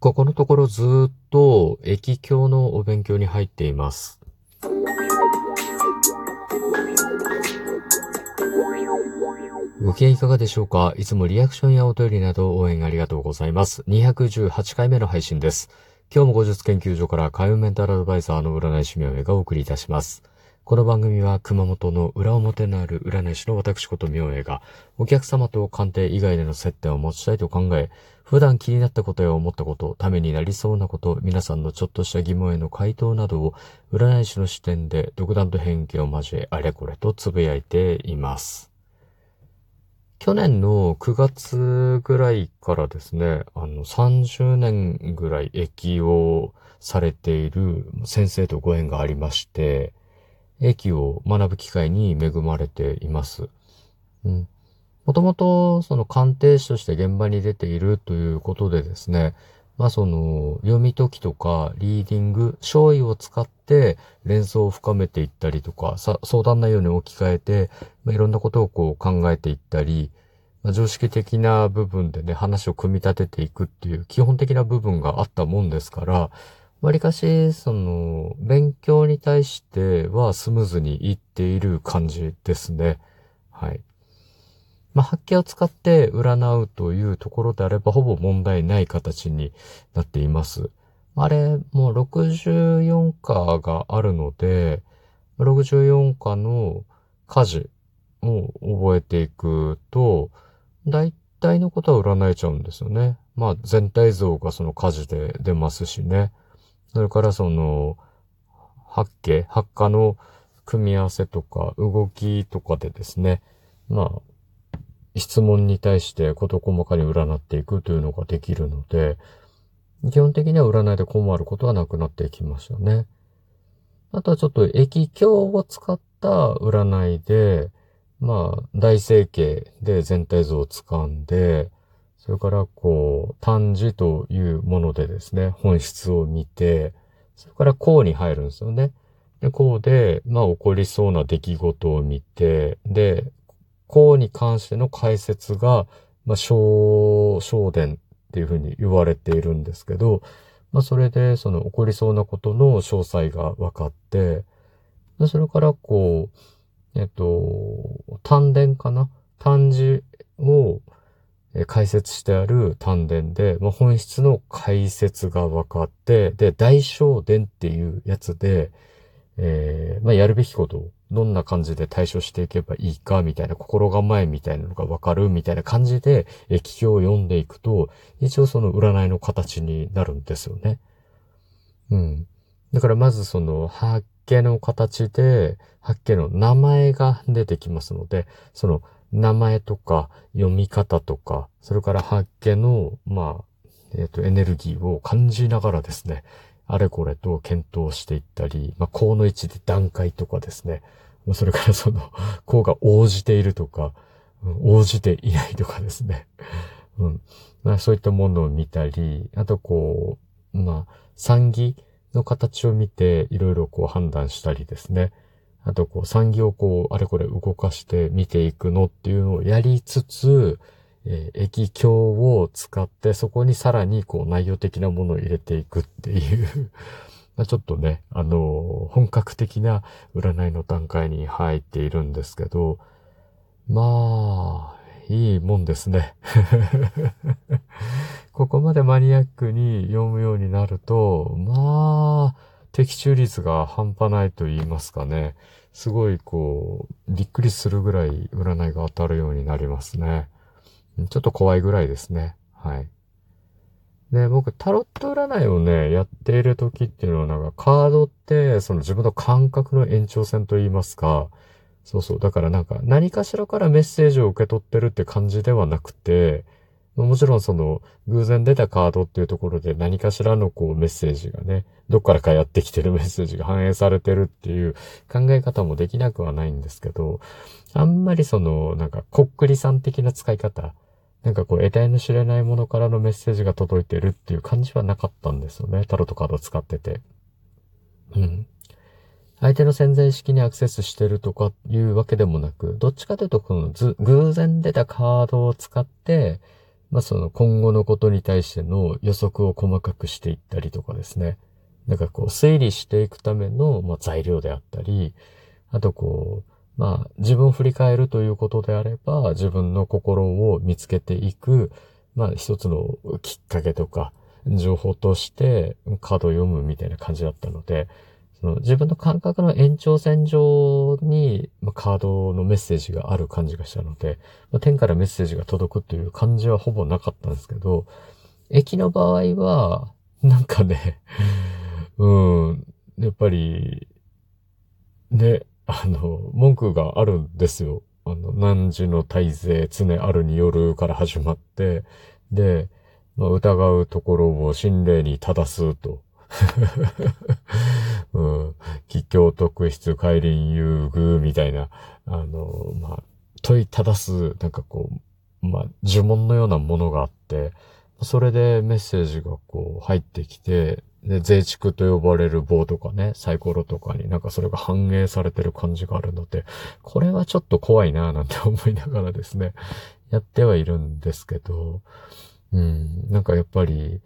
ここのところずっと駅境のお勉強に入っています。ご機嫌いかがでしょうか？いつもリアクションやお便りなど応援ありがとうございます。218回目の配信です。今日も50研究所から海運メンタルアドバイザーの占い師名がお送りいたします。この番組は熊本の裏表のある占い師の私こと明恵がお客様と鑑定以外での接点を持ちたいと考え、普段気になったことや思ったこと、ためになりそうなこと、皆さんのちょっとした疑問への回答などを占い師の視点で独断と偏見を交えあれこれとつぶやいています。去年の9月ぐらいからですね、あの30年ぐらい駅をされている先生とご縁がありまして、駅を学ぶ機会に恵まれています。もともと、その鑑定士として現場に出ているということでですね、まあその、読み解きとか、リーディング、勝意を使って連想を深めていったりとか、相談内容に置き換えて、まあ、いろんなことをこう考えていったり、まあ、常識的な部分でね、話を組み立てていくっていう基本的な部分があったもんですから、わりかし、その、勉強に対してはスムーズにいっている感じですね。はい。まあ、発見を使って占うというところであれば、ほぼ問題ない形になっています。あれ、もう64課があるので、64課の家事を覚えていくと、大体のことは占えちゃうんですよね。まあ、全体像がその家事で出ますしね。それからその、発景、発火の組み合わせとか動きとかでですね、まあ、質問に対して事細かに占っていくというのができるので、基本的には占いで困ることはなくなっていきますよね。あとはちょっと液鏡を使った占いで、まあ、大成形で全体像を掴んで、それからこう、単字というものでですね、本質を見て、それから項に入るんですよね。で、項で、まあ起こりそうな出来事を見て、で、項に関しての解説が、まあ、小、小伝っていうふうに言われているんですけど、まあそれでその起こりそうなことの詳細が分かって、でそれからこう、えっと、単伝かな？単字を、解説してある丹田で、まあ、本質の解説が分かって、で、大小伝っていうやつで、えー、まあ、やるべきことをどんな感じで対処していけばいいか、みたいな心構えみたいなのが分かる、みたいな感じで、え、気を読んでいくと、一応その占いの形になるんですよね。うん。だからまずその、発見の形で、発見の名前が出てきますので、その、名前とか読み方とか、それから発見の、まあ、えっ、ー、と、エネルギーを感じながらですね、あれこれと検討していったり、まあ、項の位置で段階とかですね、それからその、項が応じているとか、応じていないとかですね。うん。まあ、そういったものを見たり、あとこう、まあ、産儀の形を見て、いろいろこう判断したりですね。あとこう産業をこう、あれこれ動かして見ていくのっていうのをやりつつ、えー、液鏡を使ってそこにさらにこう内容的なものを入れていくっていう まちょっとね、あのー、本格的な占いの段階に入っているんですけど、まあ、いいもんですね。ここまでマニアックに読むようになると、まあ、的中率が半端ないと言いますかね。すごいこう、びっくりするぐらい占いが当たるようになりますね。ちょっと怖いぐらいですね。はい。で、僕、タロット占いをね、やっている時っていうのはなんか、カードって、その自分の感覚の延長線と言いますか、そうそう。だからなんか、何かしらからメッセージを受け取ってるって感じではなくて、もちろんその、偶然出たカードっていうところで何かしらのこうメッセージがね、どっからかやってきてる メッセージが反映されてるっていう考え方もできなくはないんですけど、あんまりその、なんか、こっくりさん的な使い方、なんかこう、得体の知れないものからのメッセージが届いてるっていう感じはなかったんですよね。タロットカード使ってて。うん。相手の潜在意識にアクセスしてるとかいうわけでもなく、どっちかというと、この偶然出たカードを使って、まあその今後のことに対しての予測を細かくしていったりとかですね。なんかこう推理していくための、まあ、材料であったり、あとこう、まあ自分を振り返るということであれば、自分の心を見つけていく、まあ一つのきっかけとか、情報としてカードを読むみたいな感じだったので、その自分の感覚の延長線上に、まあ、カードのメッセージがある感じがしたので、まあ、天からメッセージが届くという感じはほぼなかったんですけど、駅の場合は、なんかね、うん、やっぱり、ね、あの、文句があるんですよ。あの、何時の大勢常あるによるから始まって、で、まあ、疑うところを心霊に正すと。うん、吉祥特質、帰臨遊具みたいな、あの、まあ、問い正す、なん。かこう、まあ、呪文のようなものがあって、それでメッセージがこう入ってきて、で、税畜と呼ばれる棒とかね、サイコロとかになん。かそれが反映されてる感じがあるので、これはちょっと怖いなぁなん。て思いながらですね、やってはいるん。ですけど、うん、なん。かやっぱり、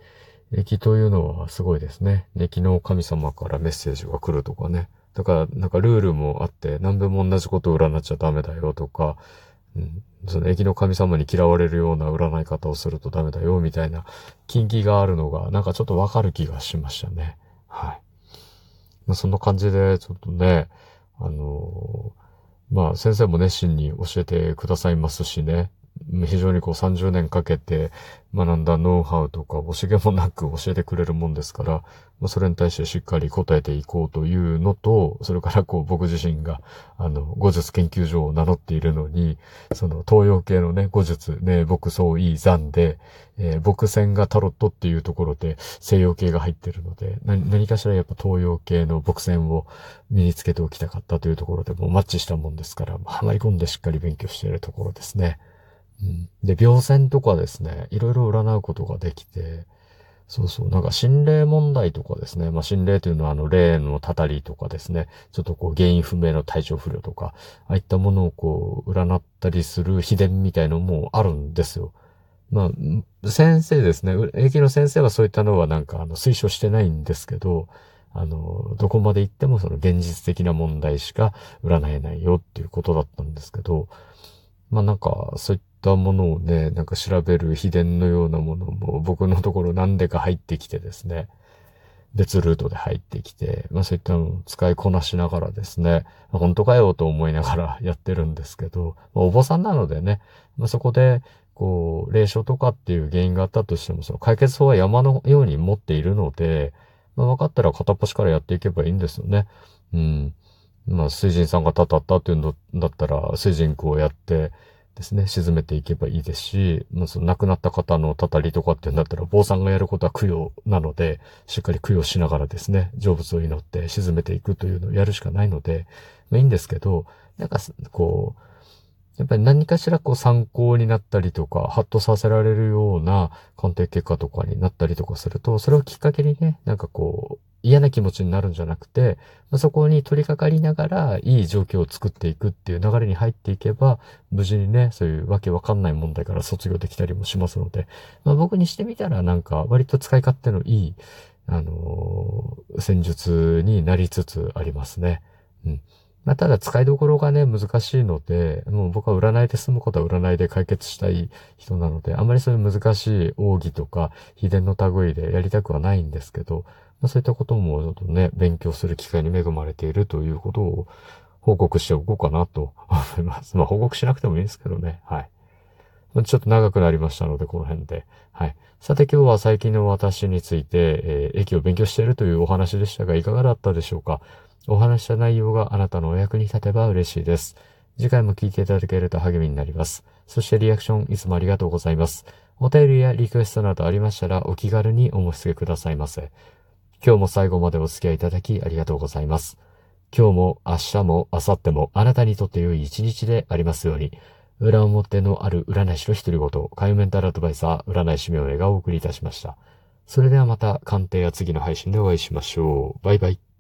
歴というのはすごいですね。歴の神様からメッセージが来るとかね。だから、なんかルールもあって、何でも同じことを占っちゃダメだよとか、うん、その駅の神様に嫌われるような占い方をするとダメだよ、みたいな禁忌があるのが、なんかちょっとわかる気がしましたね。はい。まあ、そんな感じで、ちょっとね、あのー、まあ、先生も熱心に教えてくださいますしね。非常にこう30年かけて学んだノウハウとか惜しげもなく教えてくれるもんですから、まあ、それに対してしっかり答えていこうというのと、それからこう僕自身があの語術研究所を名乗っているのに、その東洋系のね、語術、ね、僕そういい残で、えー、僕線がタロットっていうところで西洋系が入ってるので、何何かしらやっぱ東洋系の僕線を身につけておきたかったというところでもマッチしたもんですから、はまり込んでしっかり勉強しているところですね。うん、で、病線とかですね、いろいろ占うことができて、そうそう、なんか心霊問題とかですね、まあ心霊というのはあの霊のたたりとかですね、ちょっとこう原因不明の体調不良とか、ああいったものをこう占ったりする秘伝みたいのもあるんですよ。まあ、先生ですね、駅の先生はそういったのはなんかあの推奨してないんですけど、あの、どこまで行ってもその現実的な問題しか占えないよっていうことだったんですけど、まあなんか、そういっったものをね、なんか調べる秘伝のようなものも僕のところなんでか入ってきてですね、別ルートで入ってきて、まあそういったのを使いこなしながらですね、本当かよと思いながら やってるんですけど、まあ、お坊さんなのでね、まあそこで、こう、霊障とかっていう原因があったとしても、その解決法は山のように持っているので、まあ分かったら片っ端からやっていけばいいんですよね。うん。まあ、水人さんがたたったっていうのだったら、水人区をやってですね、沈めていけばいいですし、まあ、その亡くなった方のたたりとかってなったら、坊さんがやることは供養なので、しっかり供養しながらですね、成仏を祈って沈めていくというのをやるしかないので、まあ、いいんですけど、なんか、こう、やっぱり何かしらこう参考になったりとか、ハッとさせられるような鑑定結果とかになったりとかすると、それをきっかけにね、なんかこう、嫌な気持ちになるんじゃなくて、まあ、そこに取り掛かりながら、いい状況を作っていくっていう流れに入っていけば、無事にね、そういうわけわかんない問題から卒業できたりもしますので、まあ、僕にしてみたらなんか割と使い勝手のいい、あのー、戦術になりつつありますね。うん。まあ、ただ使いどころがね、難しいので、もう僕は占いで済むことは占いで解決したい人なので、あまりそういう難しい奥義とか秘伝の類でやりたくはないんですけど、まあ、そういったこともちょっとね、勉強する機会に恵まれているということを報告しておこうかなと 思います。まあ報告しなくてもいいんですけどね。はい。ちょっと長くなりましたので、この辺で。はい。さて今日は最近の私について、えー、駅を勉強しているというお話でしたが、いかがだったでしょうか？お話した内容があなたのお役に立てば嬉しいです。次回も聞いていただけると励みになります。そしてリアクションいつもありがとうございます。お便りやリクエストなどありましたらお気軽にお申し付けくださいませ。今日も最後までお付き合いいただきありがとうございます。今日も明日も明後日もあなたにとって良い一日でありますように。裏表のある占い師の独り言、カイメンタルアドバイザー、占い師名をがお送りいたしました。それではまた鑑定や次の配信でお会いしましょう。バイバイ。